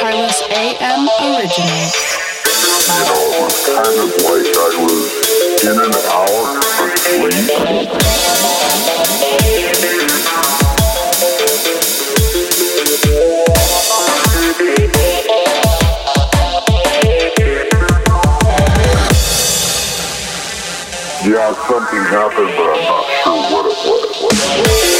Carlos AM Original. You know, kind of like I was in. Yeah, something happened, but I'm not sure what it was. What it was.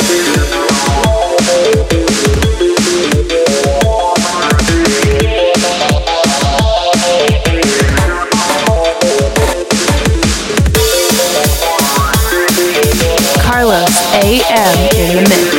Carlos AM in the mix.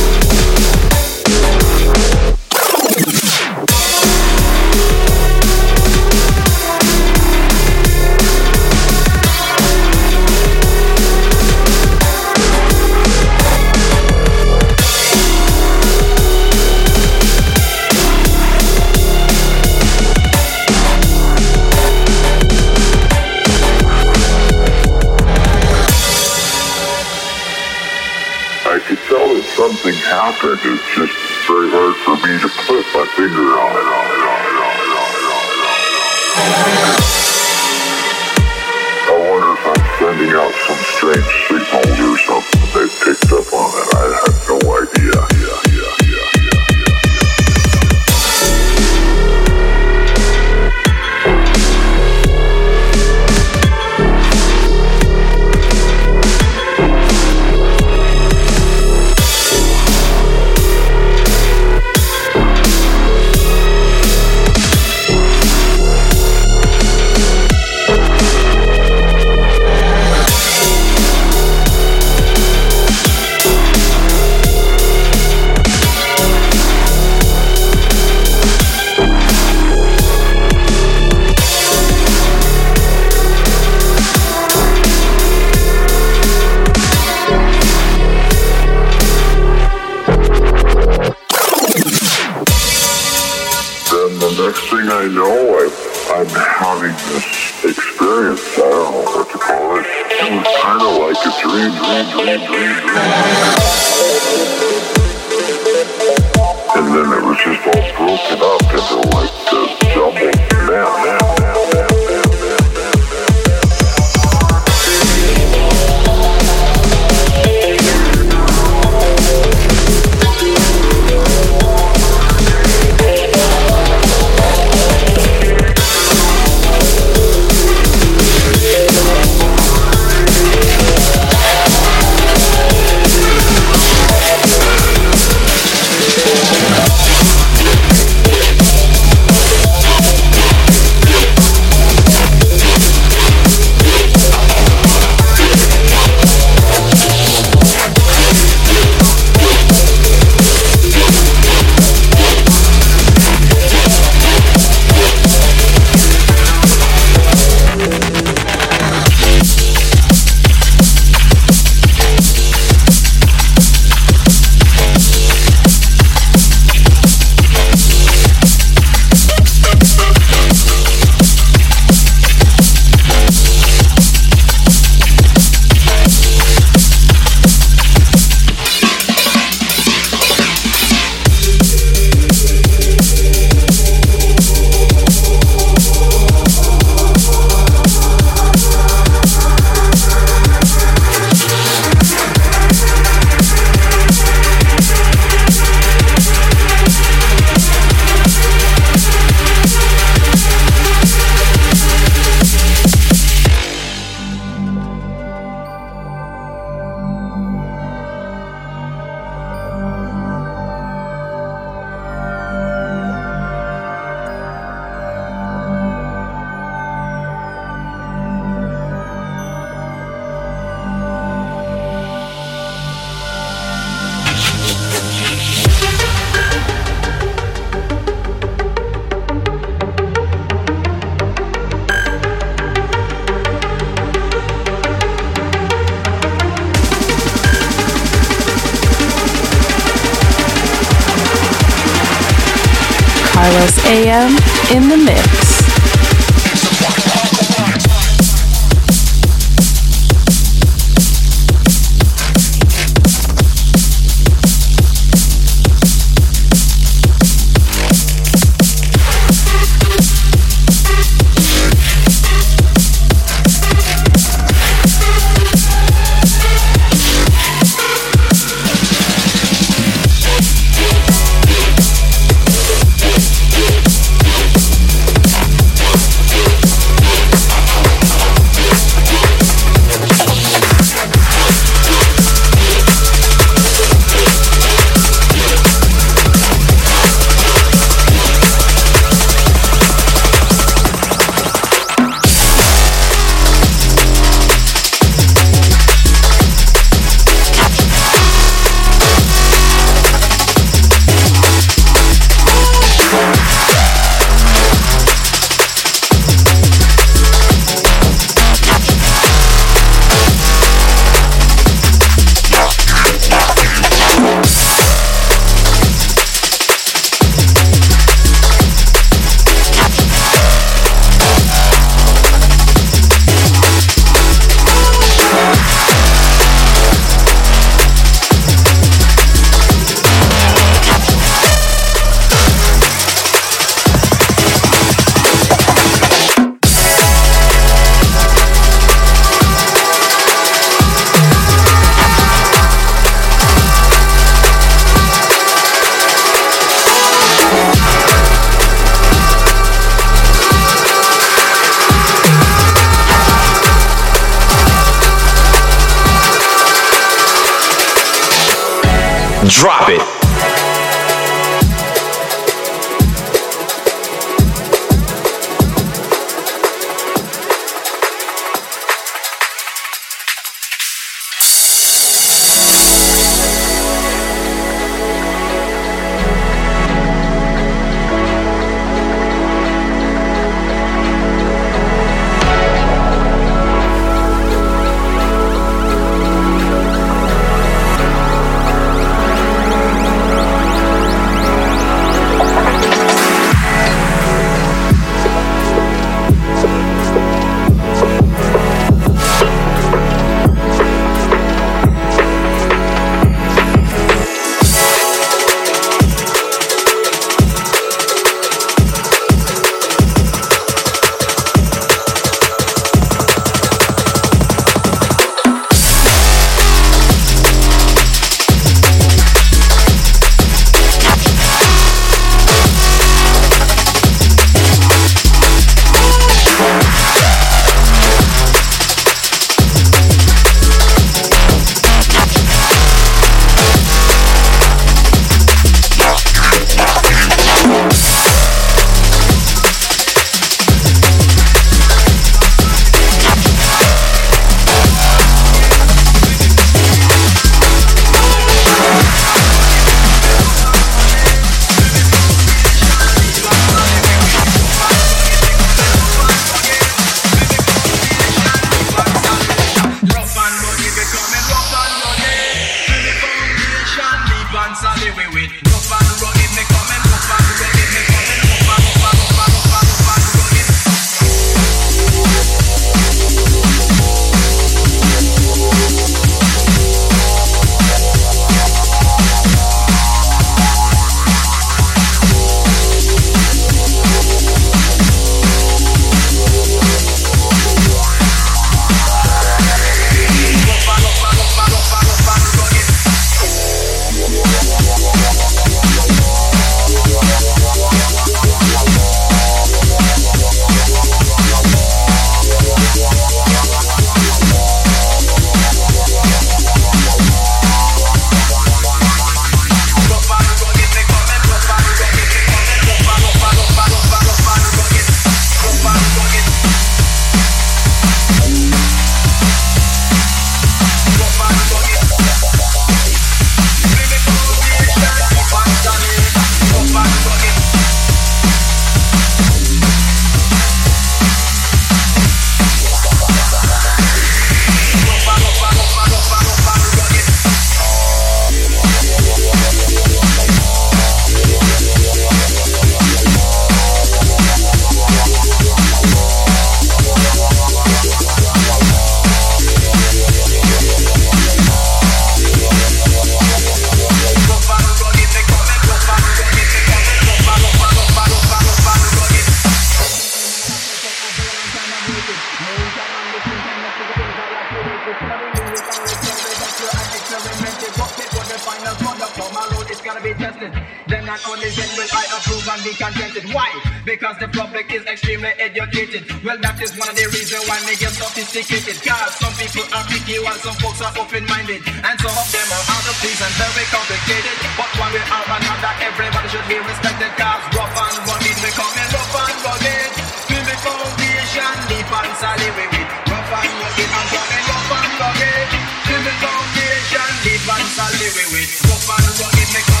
just a with it. Rough and rugged, I'm talking rough and rugged. Till the foundation, live and a with it. Rough and rugged, make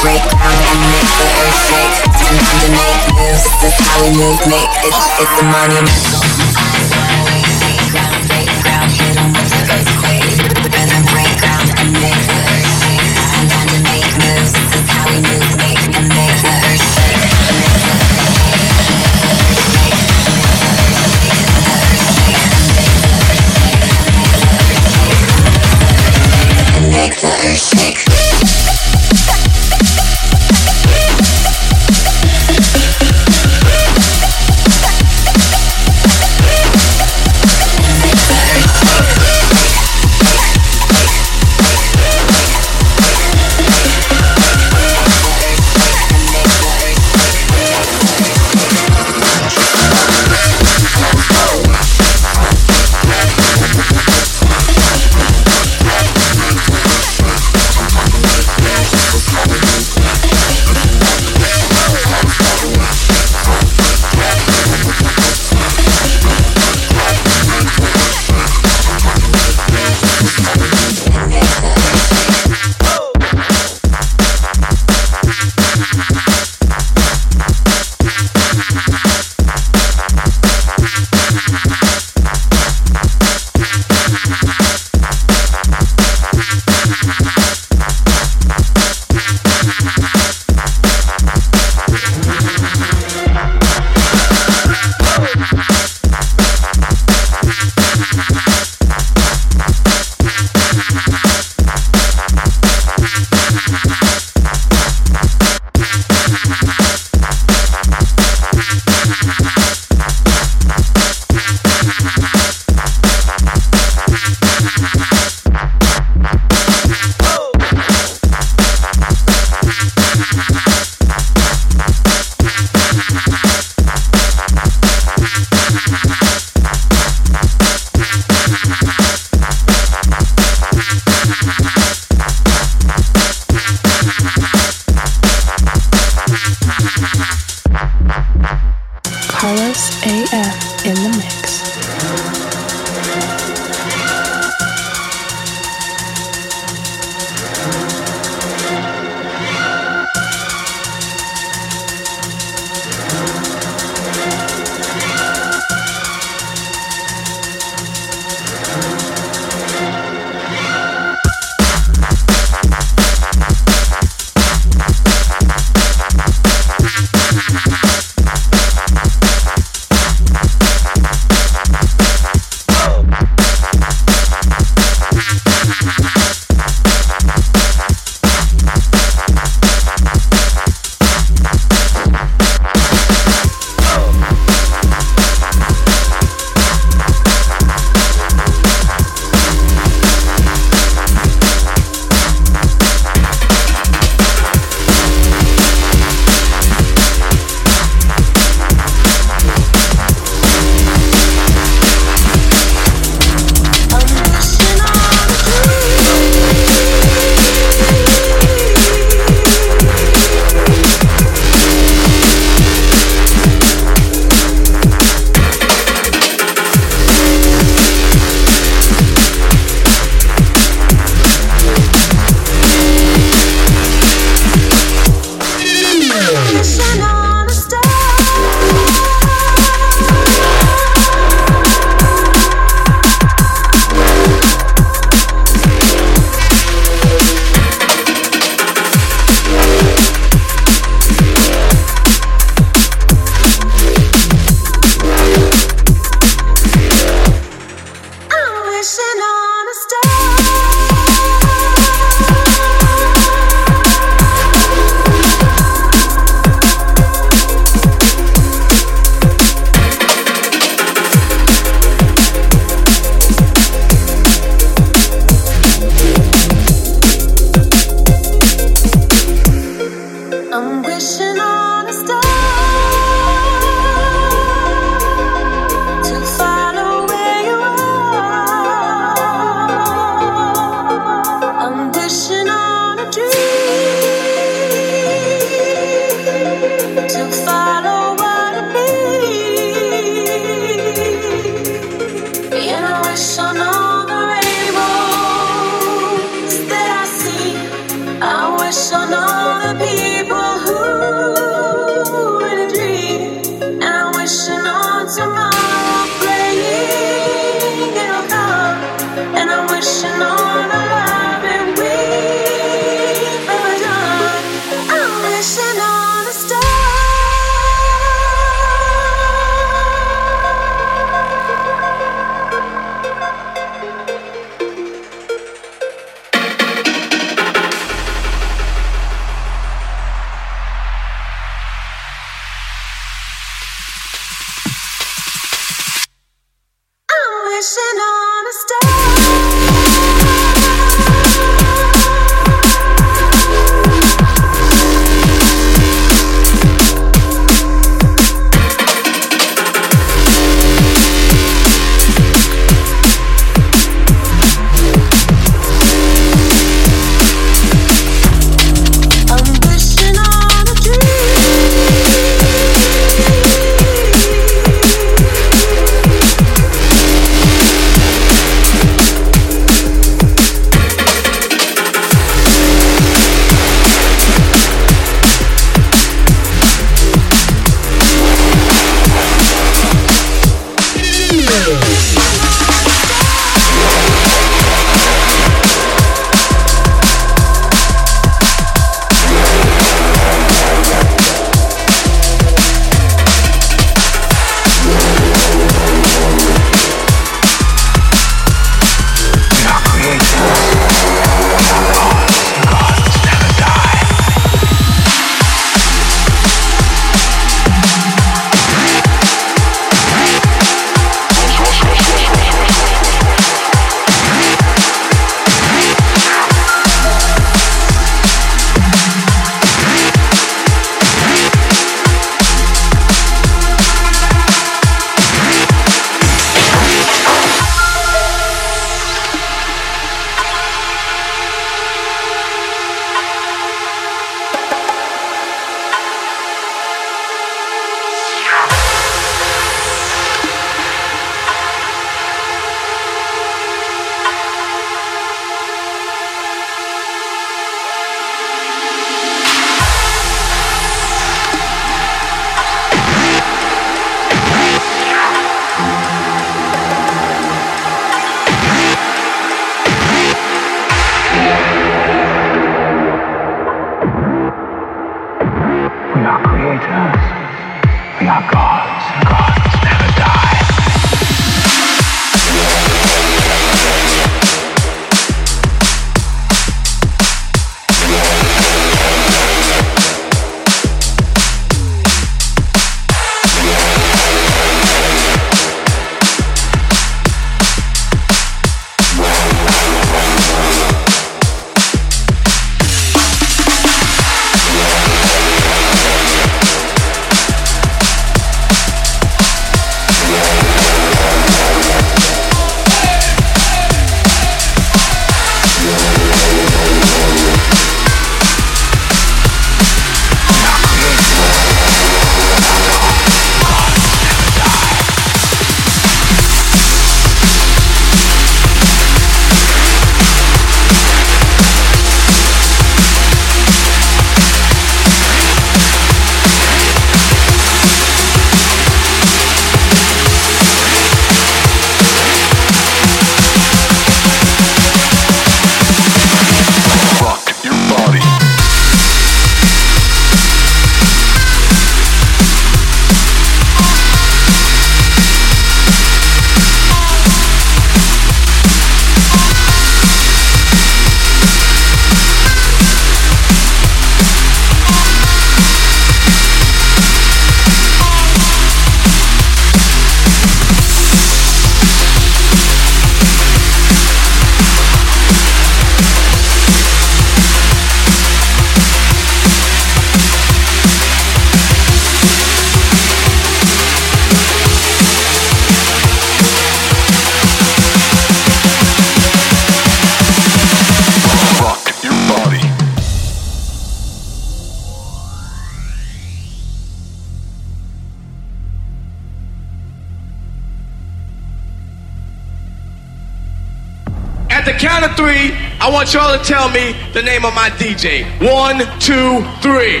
want y'all to tell me the name of my DJ. One, two, three.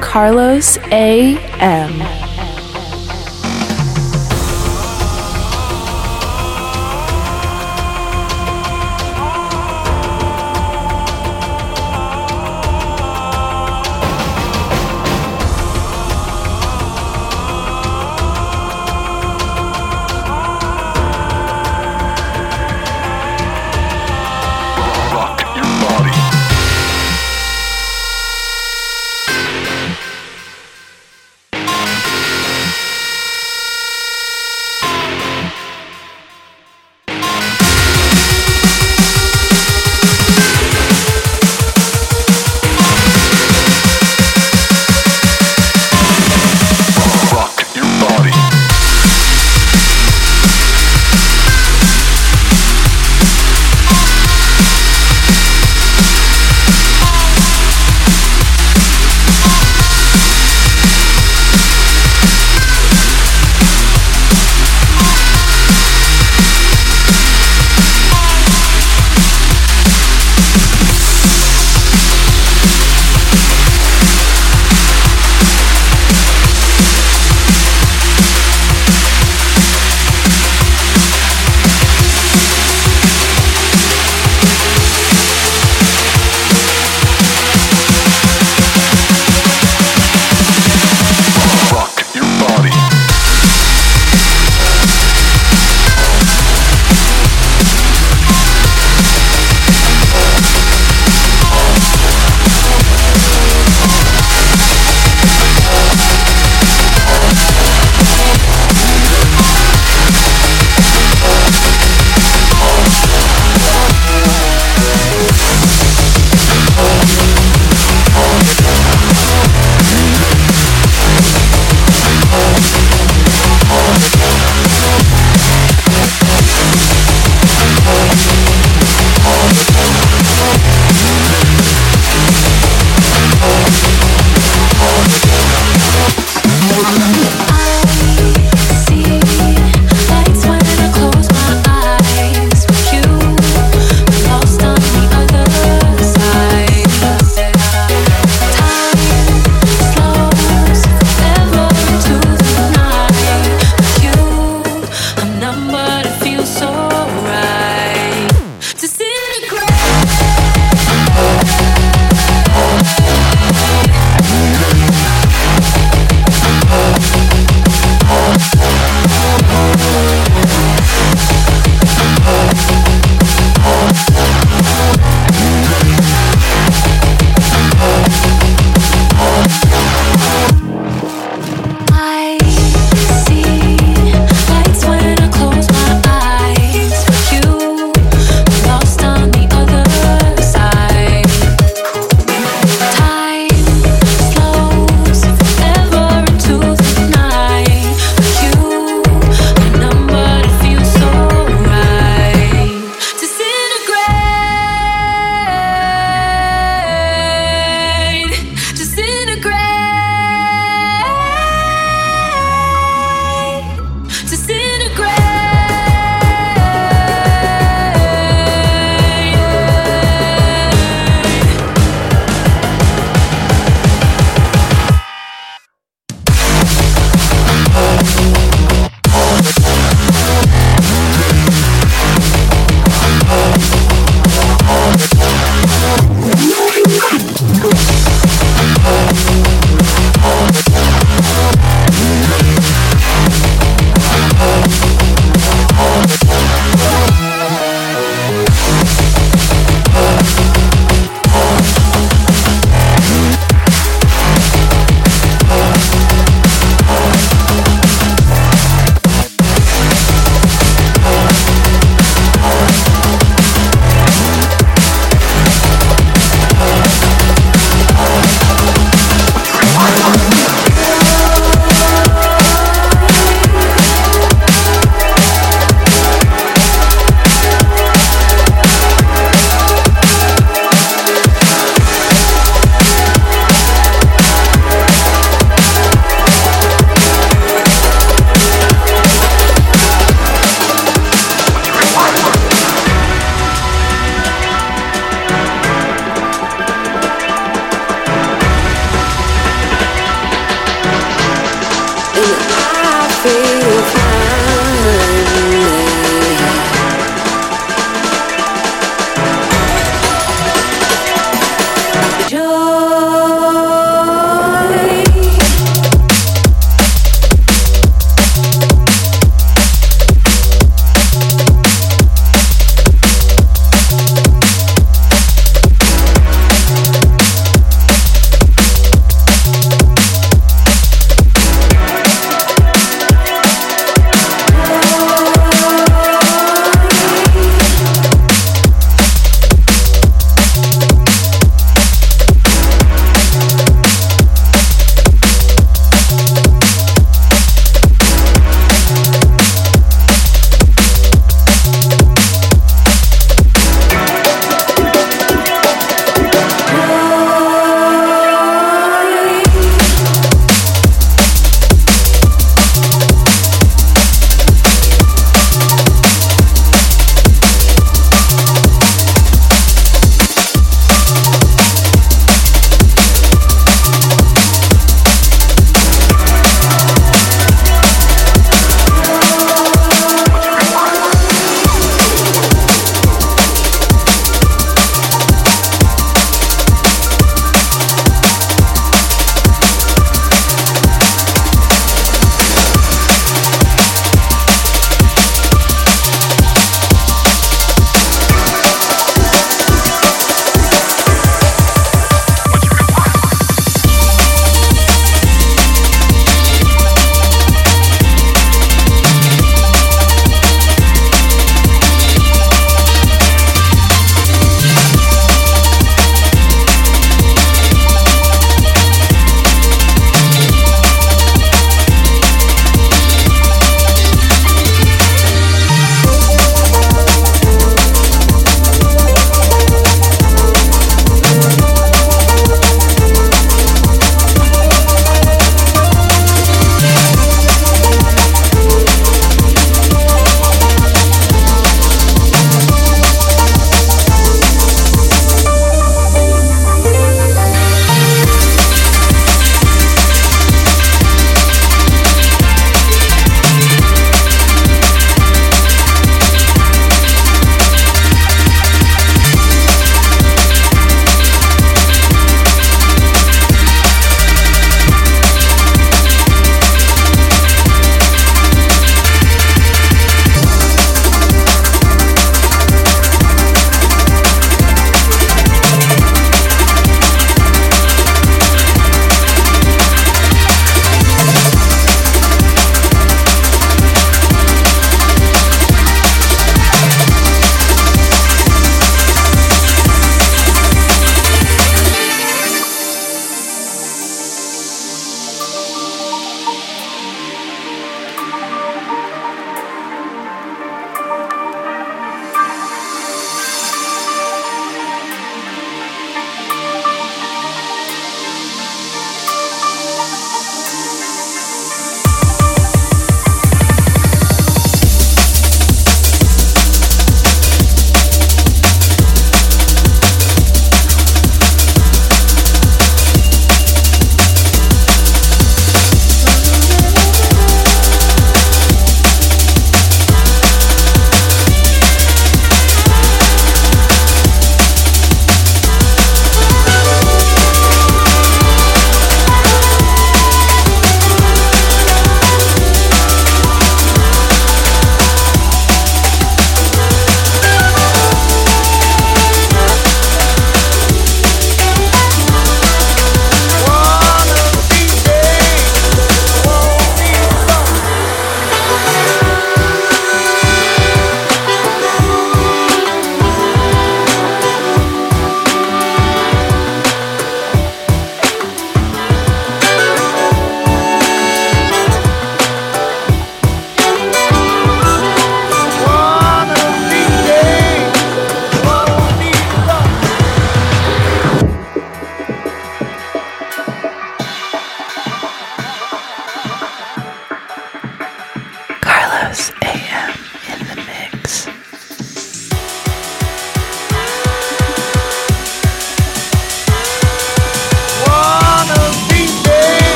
Carlos A.M.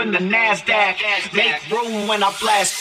in the NASDAQ. Make room when I blast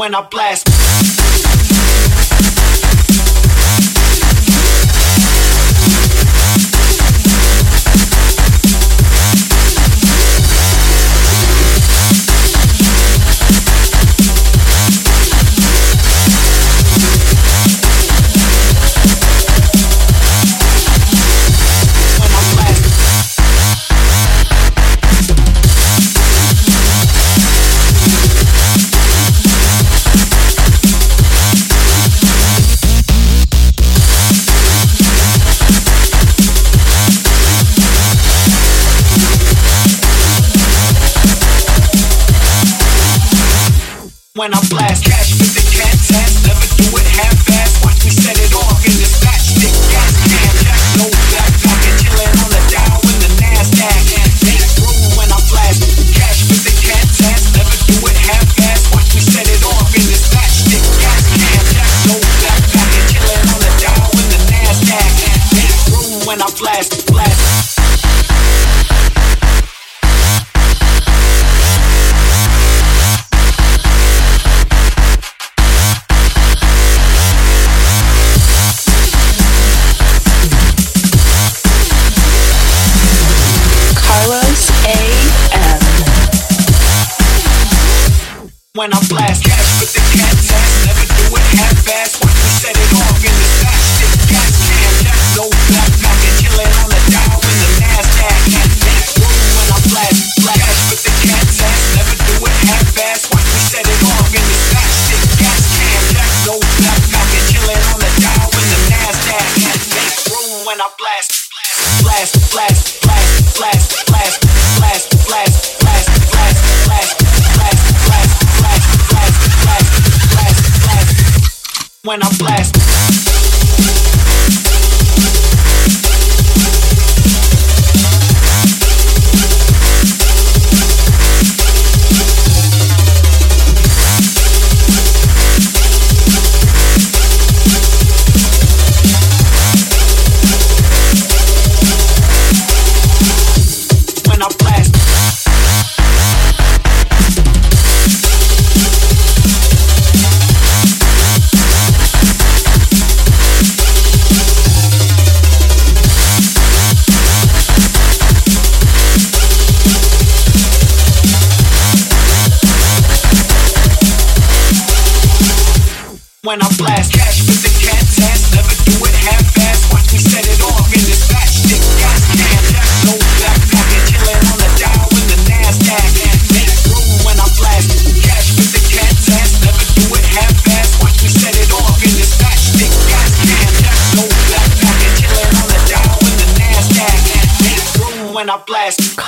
when I blast. I'm. when I'm black.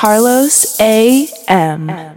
Carlos AM.